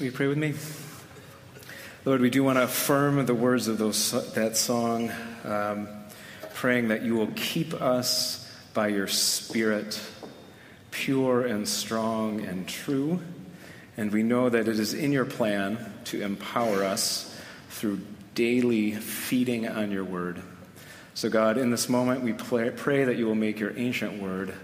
Will you pray with me? Lord, we do want to affirm the words of those, that song, um, praying that you will keep us by your Spirit, pure and strong and true. And we know that it is in your plan to empower us through daily feeding on your word. So, God, in this moment, we pray that you will make your ancient word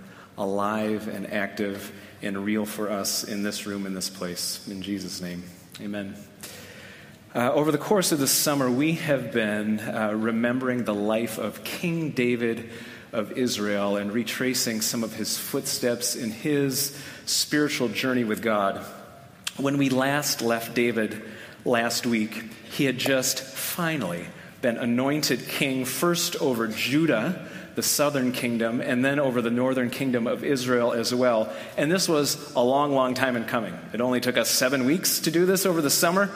alive and active and real for us in this room, in this place. In Jesus' name, amen. Uh, over the course of the summer, we have been uh, remembering the life of King David of Israel and retracing some of his footsteps in his spiritual journey with God. When we last left David last week, he had just finally been anointed king first over Judah, the southern kingdom, and then over the northern kingdom of Israel as well. And this was a long, long time in coming. It only took us seven weeks to do this over the summer.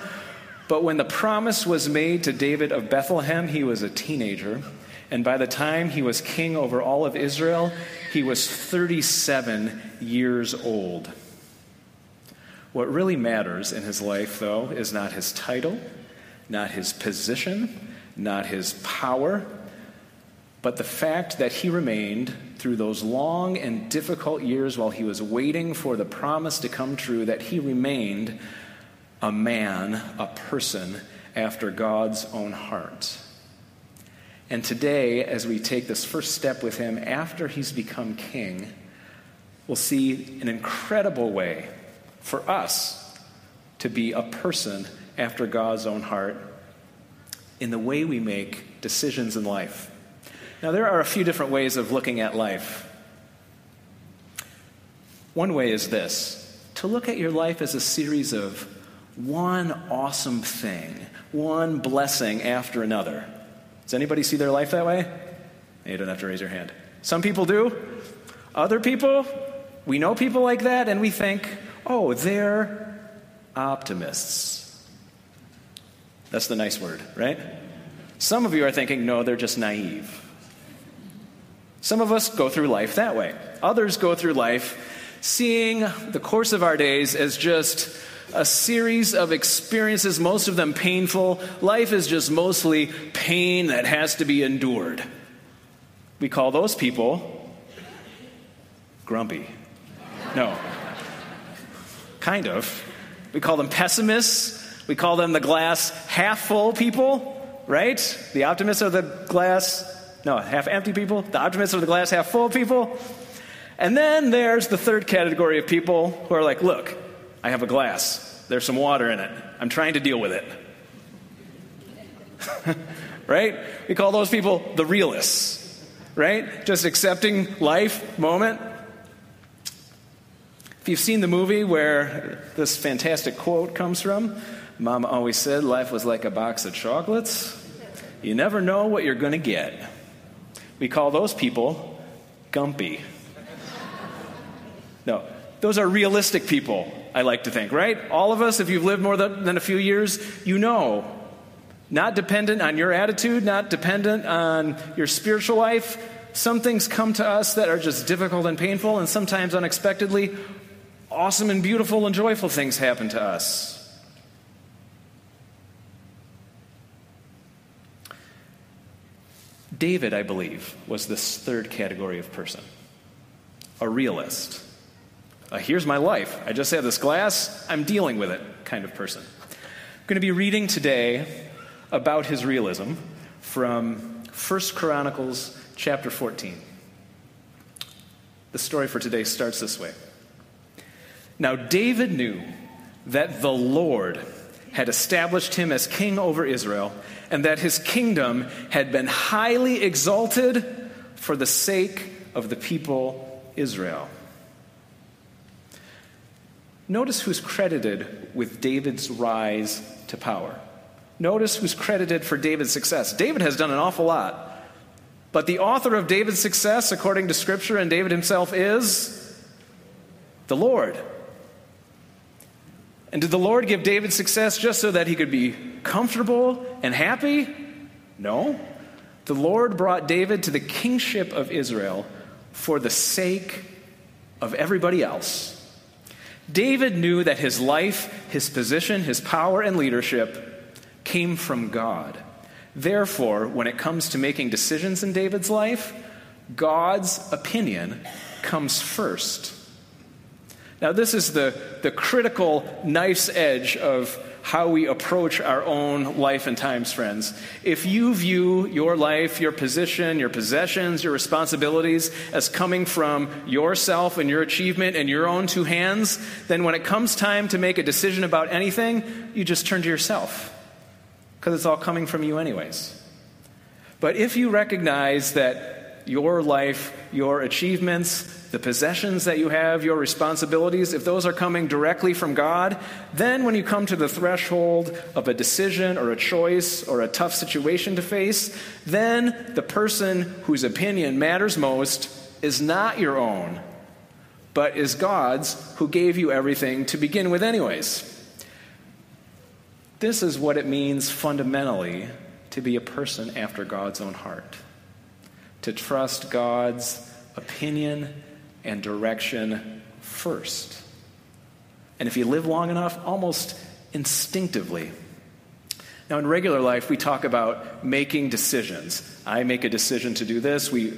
But when the promise was made to David of Bethlehem, he was a teenager. And by the time he was king over all of Israel, he was 37 years old. What really matters in his life, though, is not his title, not his position, not his power, but the fact that he remained through those long and difficult years while he was waiting for the promise to come true, that he remained a man, a person after God's own heart. And today, as we take this first step with him after he's become king, we'll see an incredible way for us to be a person after God's own heart in the way we make decisions in life. Now, there are a few different ways of looking at life. One way is this to look at your life as a series of one awesome thing, one blessing after another. Does anybody see their life that way? You don't have to raise your hand. Some people do. Other people, we know people like that, and we think, oh, they're optimists. That's the nice word, right? Some of you are thinking, no, they're just naive. Some of us go through life that way. Others go through life seeing the course of our days as just a series of experiences, most of them painful. Life is just mostly pain that has to be endured. We call those people grumpy. No. Kind of. We call them pessimists. We call them the glass half full people, right? The optimists are the glass, no, half empty people. The optimists are the glass half full people. And then there's the third category of people who are like, look, I have a glass. There's some water in it. I'm trying to deal with it. right? We call those people the realists, right? Just accepting life moment. If you've seen the movie where this fantastic quote comes from, Mama always said life was like a box of chocolates. You never know what you're going to get. We call those people gumpy. No, those are realistic people, I like to think, right? All of us, if you've lived more than a few years, you know. Not dependent on your attitude, not dependent on your spiritual life. Some things come to us that are just difficult and painful, and sometimes unexpectedly, awesome and beautiful and joyful things happen to us. David, I believe, was this third category of person a realist. Here's my life. I just have this glass, I'm dealing with it kind of person. I'm going to be reading today about his realism from 1 Chronicles chapter 14. The story for today starts this way. Now, David knew that the Lord had established him as king over Israel, and that his kingdom had been highly exalted for the sake of the people Israel. Notice who's credited with David's rise to power. Notice who's credited for David's success. David has done an awful lot. But the author of David's success, according to Scripture and David himself, is the Lord. And did the Lord give David success just so that he could be comfortable and happy? No. The Lord brought David to the kingship of Israel for the sake of everybody else. David knew that his life, his position, his power, and leadership came from God. Therefore, when it comes to making decisions in David's life, God's opinion comes first. Now, this is the, the critical knife's edge of how we approach our own life and times, friends. If you view your life, your position, your possessions, your responsibilities as coming from yourself and your achievement and your own two hands, then when it comes time to make a decision about anything, you just turn to yourself because it's all coming from you, anyways. But if you recognize that your life, your achievements, the possessions that you have, your responsibilities, if those are coming directly from God, then when you come to the threshold of a decision or a choice or a tough situation to face, then the person whose opinion matters most is not your own, but is God's who gave you everything to begin with, anyways. This is what it means fundamentally to be a person after God's own heart. To trust God's opinion and direction first. And if you live long enough, almost instinctively. Now, in regular life, we talk about making decisions. I make a decision to do this. We,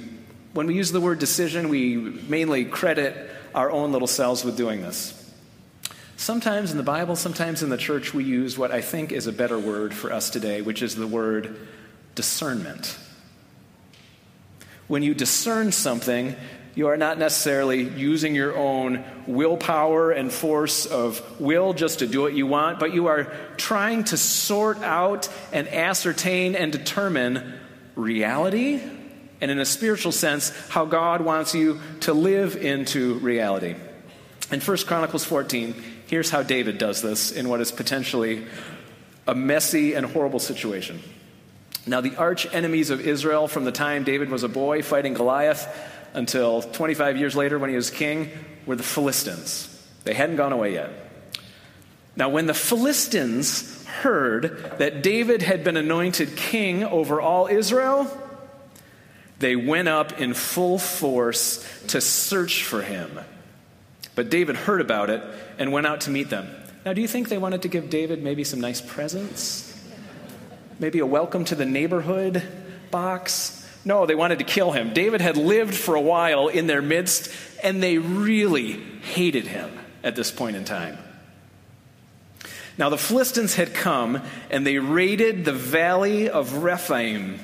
when we use the word decision, we mainly credit our own little selves with doing this. Sometimes in the Bible, sometimes in the church, we use what I think is a better word for us today, which is the word discernment. When you discern something, you are not necessarily using your own willpower and force of will just to do what you want, but you are trying to sort out and ascertain and determine reality, and in a spiritual sense, how God wants you to live into reality. In 1 Chronicles 14, here's how David does this in what is potentially a messy and horrible situation. Now, the arch enemies of Israel from the time David was a boy fighting Goliath until 25 years later when he was king were the Philistines. They hadn't gone away yet. Now, when the Philistines heard that David had been anointed king over all Israel, they went up in full force to search for him. But David heard about it and went out to meet them. Now, do you think they wanted to give David maybe some nice presents? Maybe a welcome to the neighborhood box? No, they wanted to kill him. David had lived for a while in their midst, and they really hated him at this point in time. Now, the Philistines had come and they raided the valley of Rephaim.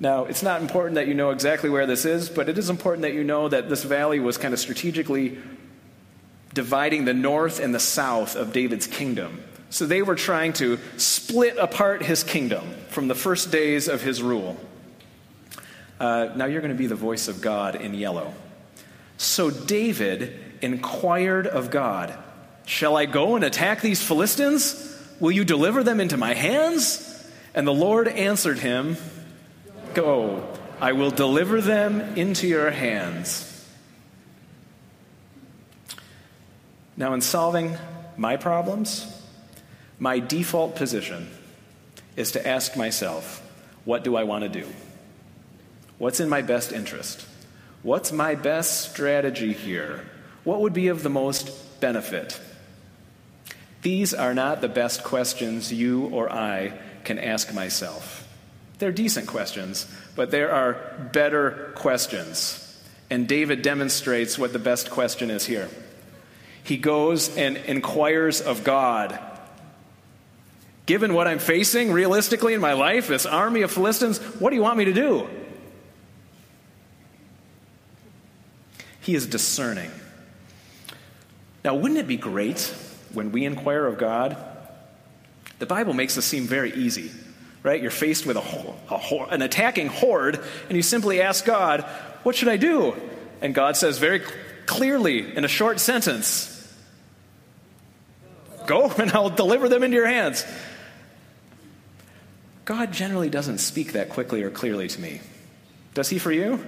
Now, it's not important that you know exactly where this is, but it is important that you know that this valley was kind of strategically dividing the north and the south of David's kingdom. So they were trying to split apart his kingdom from the first days of his rule. Uh, now you're going to be the voice of God in yellow. So David inquired of God, Shall I go and attack these Philistines? Will you deliver them into my hands? And the Lord answered him, Go, I will deliver them into your hands. Now, in solving my problems, my default position is to ask myself, What do I want to do? What's in my best interest? What's my best strategy here? What would be of the most benefit? These are not the best questions you or I can ask myself. They're decent questions, but there are better questions. And David demonstrates what the best question is here. He goes and inquires of God. Given what I'm facing realistically in my life, this army of Philistines, what do you want me to do? He is discerning. Now, wouldn't it be great when we inquire of God? The Bible makes this seem very easy, right? You're faced with a, a, an attacking horde, and you simply ask God, What should I do? And God says very clearly in a short sentence, Go and I'll deliver them into your hands. God generally doesn't speak that quickly or clearly to me. Does he for you?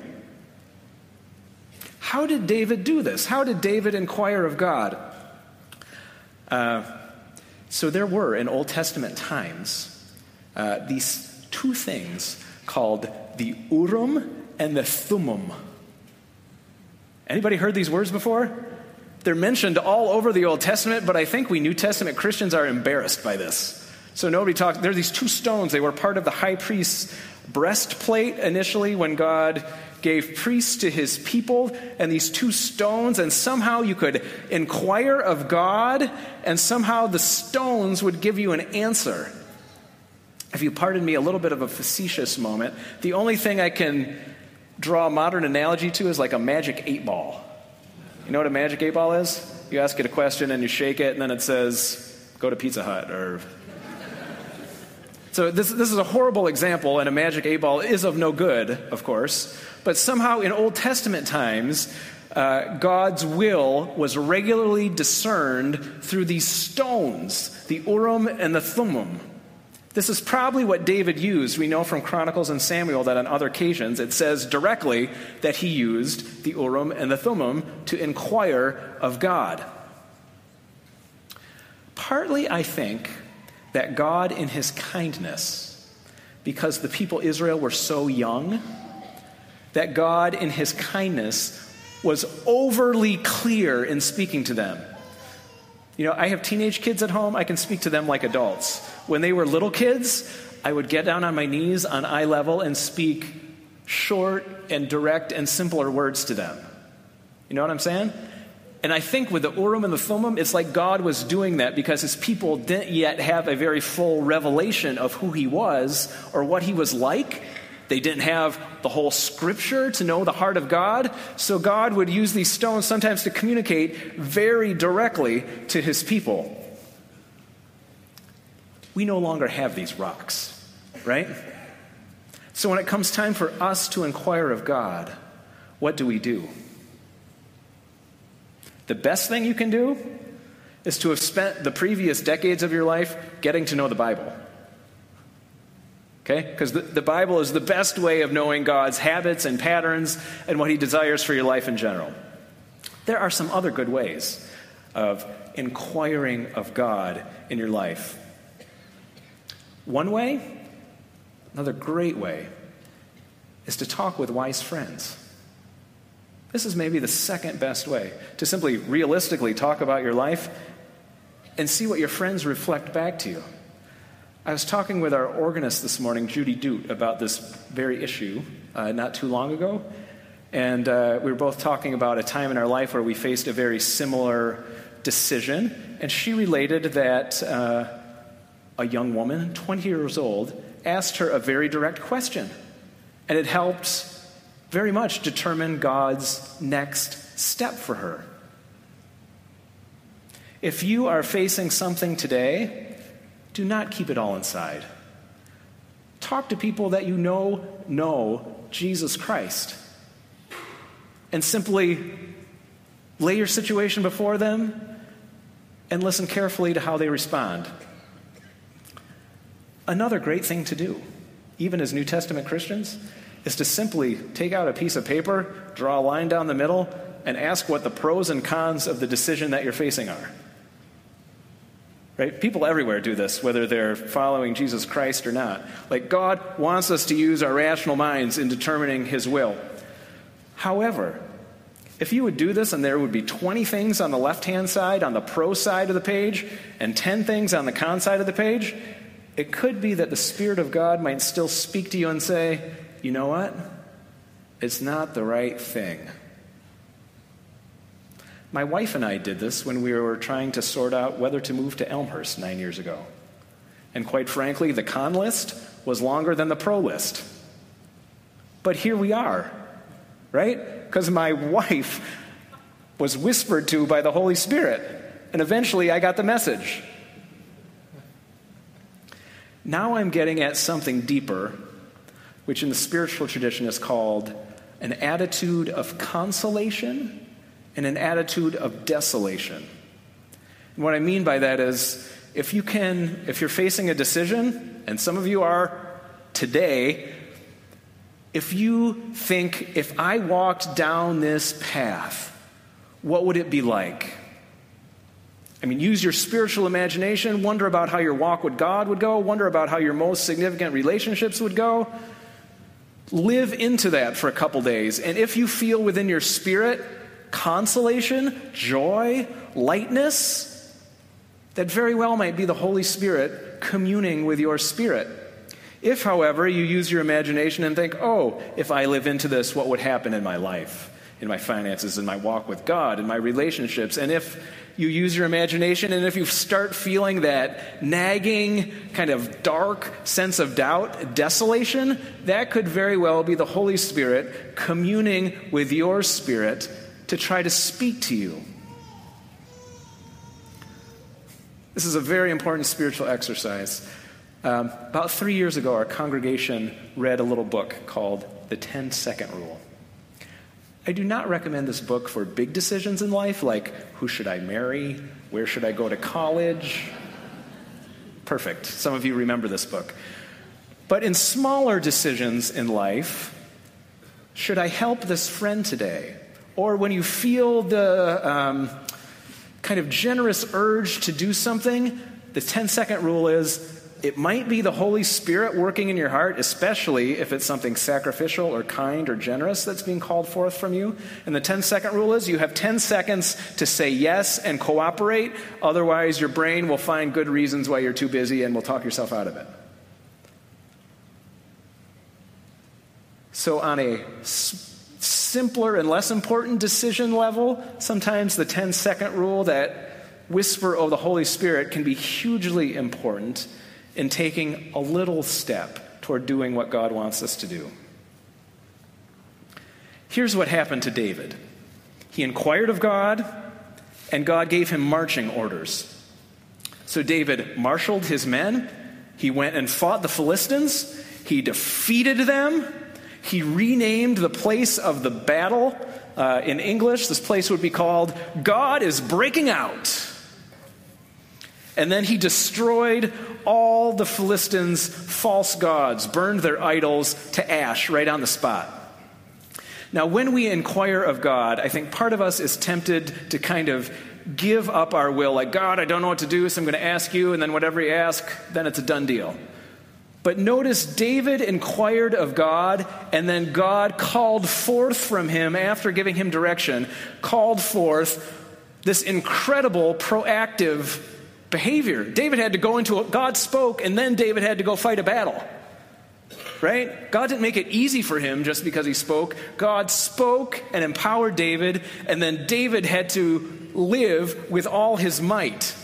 How did David do this? How did David inquire of God? Uh, so there were in Old Testament times uh, these two things called the Urim and the Thummim. Anybody heard these words before? They're mentioned all over the Old Testament, but I think we New Testament Christians are embarrassed by this. So nobody talks. There are these two stones. They were part of the high priest's breastplate initially when God gave priests to his people, and these two stones, and somehow you could inquire of God, and somehow the stones would give you an answer. If you pardon me a little bit of a facetious moment, the only thing I can draw a modern analogy to is like a magic eight ball. You know what a magic eight ball is? You ask it a question and you shake it, and then it says, go to Pizza Hut or. So, this, this is a horrible example, and a magic eight ball is of no good, of course. But somehow in Old Testament times, uh, God's will was regularly discerned through these stones, the Urim and the Thummim. This is probably what David used. We know from Chronicles and Samuel that on other occasions it says directly that he used the Urim and the Thummim to inquire of God. Partly, I think, that God, in his kindness, because the people Israel were so young, that God, in his kindness, was overly clear in speaking to them. You know, I have teenage kids at home, I can speak to them like adults. When they were little kids, I would get down on my knees on eye level and speak short and direct and simpler words to them. You know what I'm saying? And I think with the Urim and the Thummim, it's like God was doing that because his people didn't yet have a very full revelation of who he was or what he was like. They didn't have the whole scripture to know the heart of God. So God would use these stones sometimes to communicate very directly to his people. We no longer have these rocks, right? So when it comes time for us to inquire of God, what do we do? The best thing you can do is to have spent the previous decades of your life getting to know the Bible. Okay? Because the, the Bible is the best way of knowing God's habits and patterns and what He desires for your life in general. There are some other good ways of inquiring of God in your life. One way, another great way, is to talk with wise friends. This is maybe the second best way to simply realistically talk about your life and see what your friends reflect back to you. I was talking with our organist this morning, Judy Doot, about this very issue uh, not too long ago. And uh, we were both talking about a time in our life where we faced a very similar decision. And she related that uh, a young woman, 20 years old, asked her a very direct question. And it helped very much determine God's next step for her. If you are facing something today do not keep it all inside. Talk to people that you know know Jesus Christ. And simply lay your situation before them and listen carefully to how they respond. Another great thing to do, even as New Testament Christians, is to simply take out a piece of paper, draw a line down the middle, and ask what the pros and cons of the decision that you're facing are. Right? People everywhere do this, whether they're following Jesus Christ or not. Like, God wants us to use our rational minds in determining His will. However, if you would do this and there would be 20 things on the left hand side, on the pro side of the page, and 10 things on the con side of the page, it could be that the Spirit of God might still speak to you and say, you know what? It's not the right thing. My wife and I did this when we were trying to sort out whether to move to Elmhurst nine years ago. And quite frankly, the con list was longer than the pro list. But here we are, right? Because my wife was whispered to by the Holy Spirit. And eventually I got the message. Now I'm getting at something deeper, which in the spiritual tradition is called an attitude of consolation and an attitude of desolation. And what I mean by that is if you can, if you're facing a decision, and some of you are today, if you think, if I walked down this path, what would it be like? I mean, use your spiritual imagination, wonder about how your walk with God would go, wonder about how your most significant relationships would go. Live into that for a couple days. And if you feel within your spirit consolation, joy, lightness, that very well might be the Holy Spirit communing with your spirit. If, however, you use your imagination and think, oh, if I live into this, what would happen in my life, in my finances, in my walk with God, in my relationships? And if you use your imagination, and if you start feeling that nagging, kind of dark sense of doubt, desolation, that could very well be the Holy Spirit communing with your spirit to try to speak to you. This is a very important spiritual exercise. Um, about three years ago, our congregation read a little book called The 10 Second Rule. I do not recommend this book for big decisions in life, like who should I marry? Where should I go to college? Perfect. Some of you remember this book. But in smaller decisions in life, should I help this friend today? Or when you feel the um, kind of generous urge to do something, the 10 second rule is it might be the Holy Spirit working in your heart, especially if it's something sacrificial or kind or generous that's being called forth from you. And the 10 second rule is you have 10 seconds to say yes and cooperate. Otherwise, your brain will find good reasons why you're too busy and will talk yourself out of it. So, on a simpler and less important decision level, sometimes the 10 second rule that whisper of the Holy Spirit can be hugely important in taking a little step toward doing what God wants us to do. Here's what happened to David he inquired of God, and God gave him marching orders. So David marshaled his men, he went and fought the Philistines, he defeated them, he renamed the place of the battle. Uh, in English, this place would be called God is Breaking Out. And then he destroyed all the Philistines' false gods, burned their idols to ash right on the spot. Now, when we inquire of God, I think part of us is tempted to kind of give up our will, like, God, I don't know what to do, so I'm going to ask you, and then whatever you ask, then it's a done deal. But notice David inquired of God, and then God called forth from him after giving him direction, called forth this incredible proactive behavior. David had to go into it. God spoke, and then David had to go fight a battle. Right? God didn't make it easy for him just because he spoke. God spoke and empowered David, and then David had to live with all his might.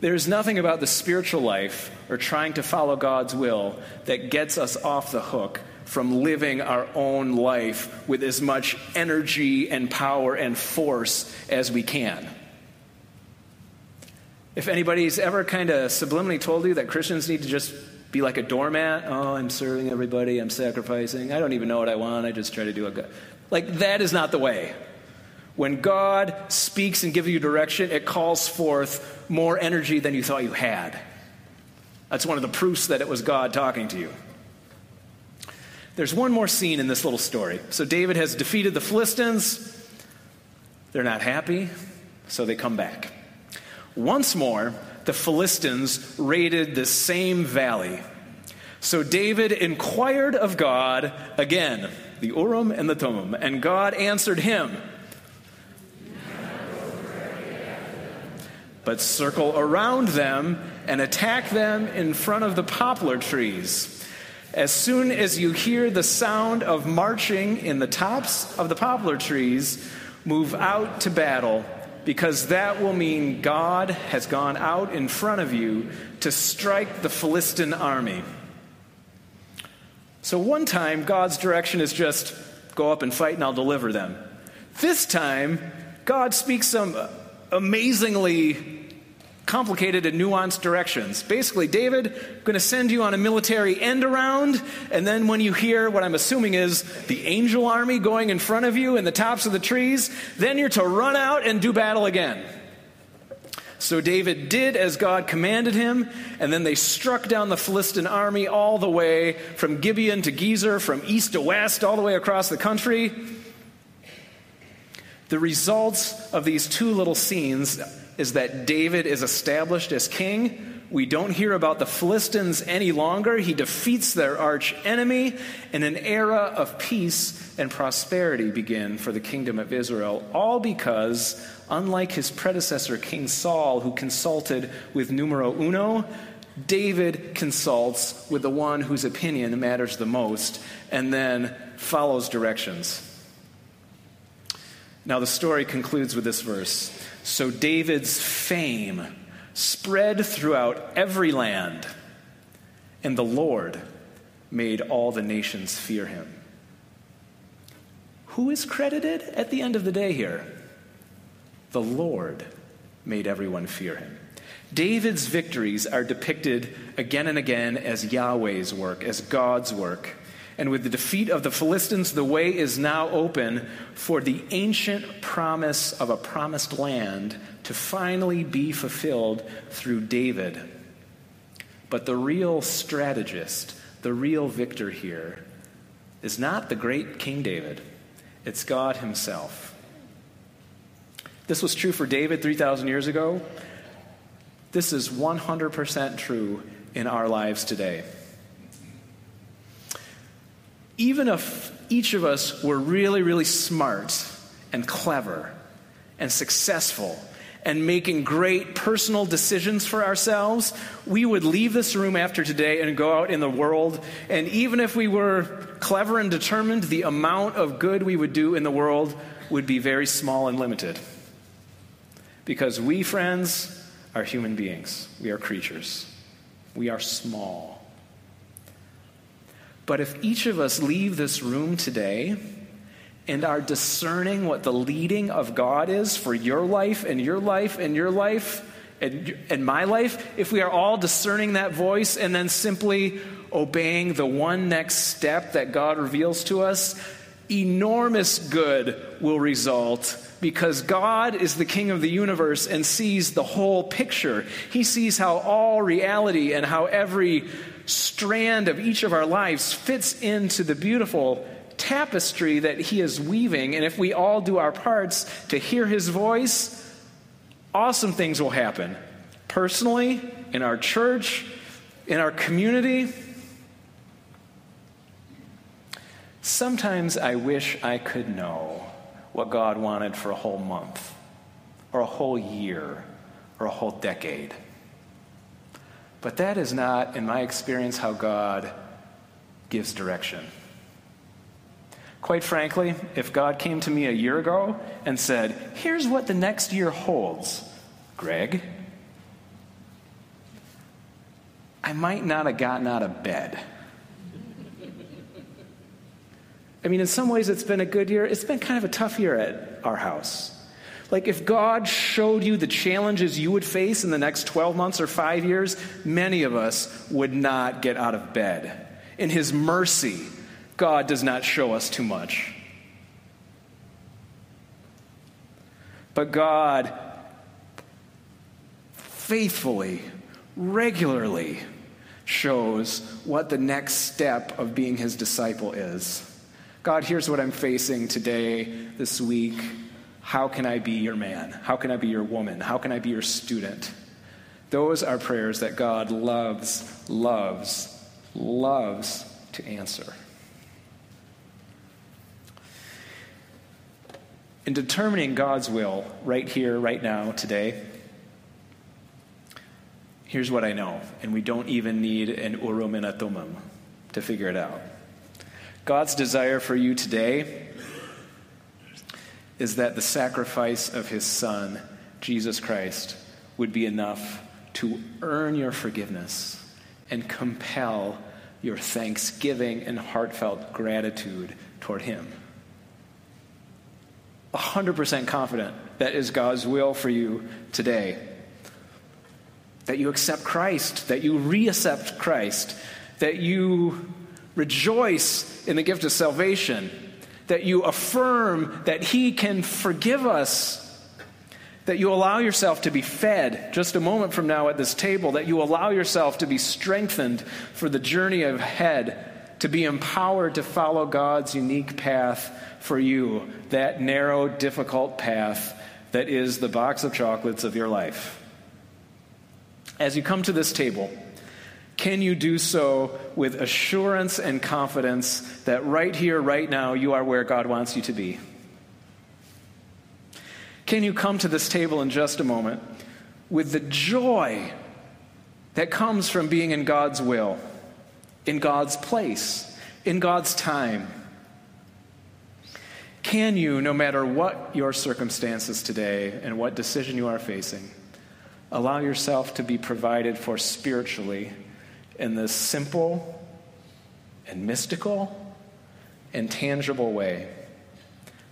There's nothing about the spiritual life or trying to follow God's will that gets us off the hook from living our own life with as much energy and power and force as we can. If anybody's ever kind of subliminally told you that Christians need to just be like a doormat, oh, I'm serving everybody, I'm sacrificing, I don't even know what I want, I just try to do a good. Like, that is not the way. When God speaks and gives you direction, it calls forth more energy than you thought you had. That's one of the proofs that it was God talking to you. There's one more scene in this little story. So, David has defeated the Philistines. They're not happy, so they come back. Once more, the Philistines raided the same valley. So David inquired of God again, the Urim and the Thummim, and God answered him. But circle around them and attack them in front of the poplar trees. As soon as you hear the sound of marching in the tops of the poplar trees, move out to battle because that will mean God has gone out in front of you to strike the Philistine army. So, one time, God's direction is just go up and fight and I'll deliver them. This time, God speaks some amazingly complicated and nuanced directions. Basically, David, I'm going to send you on a military end around, and then when you hear what I'm assuming is the angel army going in front of you in the tops of the trees, then you're to run out and do battle again. So David did as God commanded him, and then they struck down the Philistine army all the way from Gibeon to Gezer, from east to west, all the way across the country. The results of these two little scenes is that David is established as king, We don't hear about the Philistines any longer. He defeats their arch enemy, and an era of peace and prosperity begin for the kingdom of Israel, all because, unlike his predecessor, King Saul, who consulted with numero uno, David consults with the one whose opinion matters the most and then follows directions. Now, the story concludes with this verse. So David's fame spread throughout every land, and the Lord made all the nations fear him. Who is credited at the end of the day here? The Lord made everyone fear him. David's victories are depicted again and again as Yahweh's work, as God's work. And with the defeat of the Philistines, the way is now open for the ancient promise of a promised land to finally be fulfilled through David. But the real strategist, the real victor here, is not the great King David, it's God Himself. This was true for David 3,000 years ago. This is 100% true in our lives today. Even if each of us were really, really smart and clever and successful and making great personal decisions for ourselves, we would leave this room after today and go out in the world. And even if we were clever and determined, the amount of good we would do in the world would be very small and limited. Because we, friends, are human beings, we are creatures, we are small. But if each of us leave this room today and are discerning what the leading of God is for your life and your life and your life and, and my life, if we are all discerning that voice and then simply obeying the one next step that God reveals to us, enormous good will result because God is the king of the universe and sees the whole picture. He sees how all reality and how every strand of each of our lives fits into the beautiful tapestry that he is weaving. And if we all do our parts to hear his voice, awesome things will happen. Personally, in our church, in our community. Sometimes I wish I could know what God wanted for a whole month, or a whole year, or a whole decade. But that is not, in my experience, how God gives direction. Quite frankly, if God came to me a year ago and said, Here's what the next year holds, Greg, I might not have gotten out of bed. I mean, in some ways, it's been a good year. It's been kind of a tough year at our house. Like, if God showed you the challenges you would face in the next 12 months or five years, many of us would not get out of bed. In His mercy, God does not show us too much. But God faithfully, regularly shows what the next step of being His disciple is. God, here's what I'm facing today, this week. How can I be your man? How can I be your woman? How can I be your student? Those are prayers that God loves, loves, loves to answer. In determining God's will right here, right now, today, here's what I know, and we don't even need an urim and a thummim to figure it out. God's desire for you today is that the sacrifice of his Son, Jesus Christ, would be enough to earn your forgiveness and compel your thanksgiving and heartfelt gratitude toward him. 100% confident that is God's will for you today. That you accept Christ, that you reaccept Christ, that you rejoice in the gift of salvation, that you affirm that He can forgive us, that you allow yourself to be fed just a moment from now at this table, that you allow yourself to be strengthened for the journey ahead, to be empowered to follow God's unique path for you, that narrow, difficult path that is the box of chocolates of your life. As you come to this table, can you do so with assurance and confidence that right here, right now, you are where God wants you to be? Can you come to this table in just a moment with the joy that comes from being in God's will, in God's place, in God's time? Can you, no matter what your circumstances today and what decision you are facing, allow yourself to be provided for spiritually in this simple and mystical and tangible way?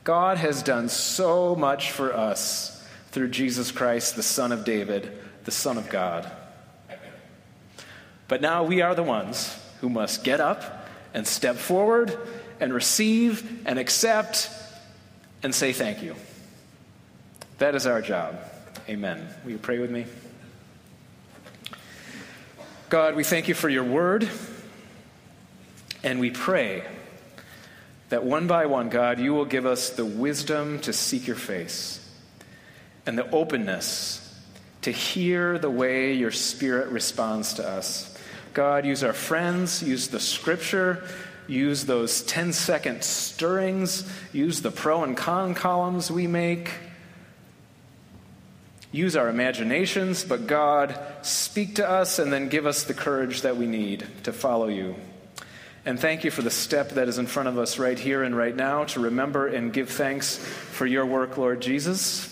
God has done so much for us through Jesus Christ, the Son of David, the Son of God. But now we are the ones who must get up and step forward and receive and accept and say thank you. That is our job. Amen. Will you pray with me? God, we thank you for your word, and we pray that one by one, God, you will give us the wisdom to seek your face and the openness to hear the way your spirit responds to us. God, use our friends, use the scripture, use those 10 second stirrings, use the pro and con columns we make. Use our imaginations, but God, speak to us and then give us the courage that we need to follow you. And thank you for the step that is in front of us right here and right now to remember and give thanks for your work, Lord Jesus.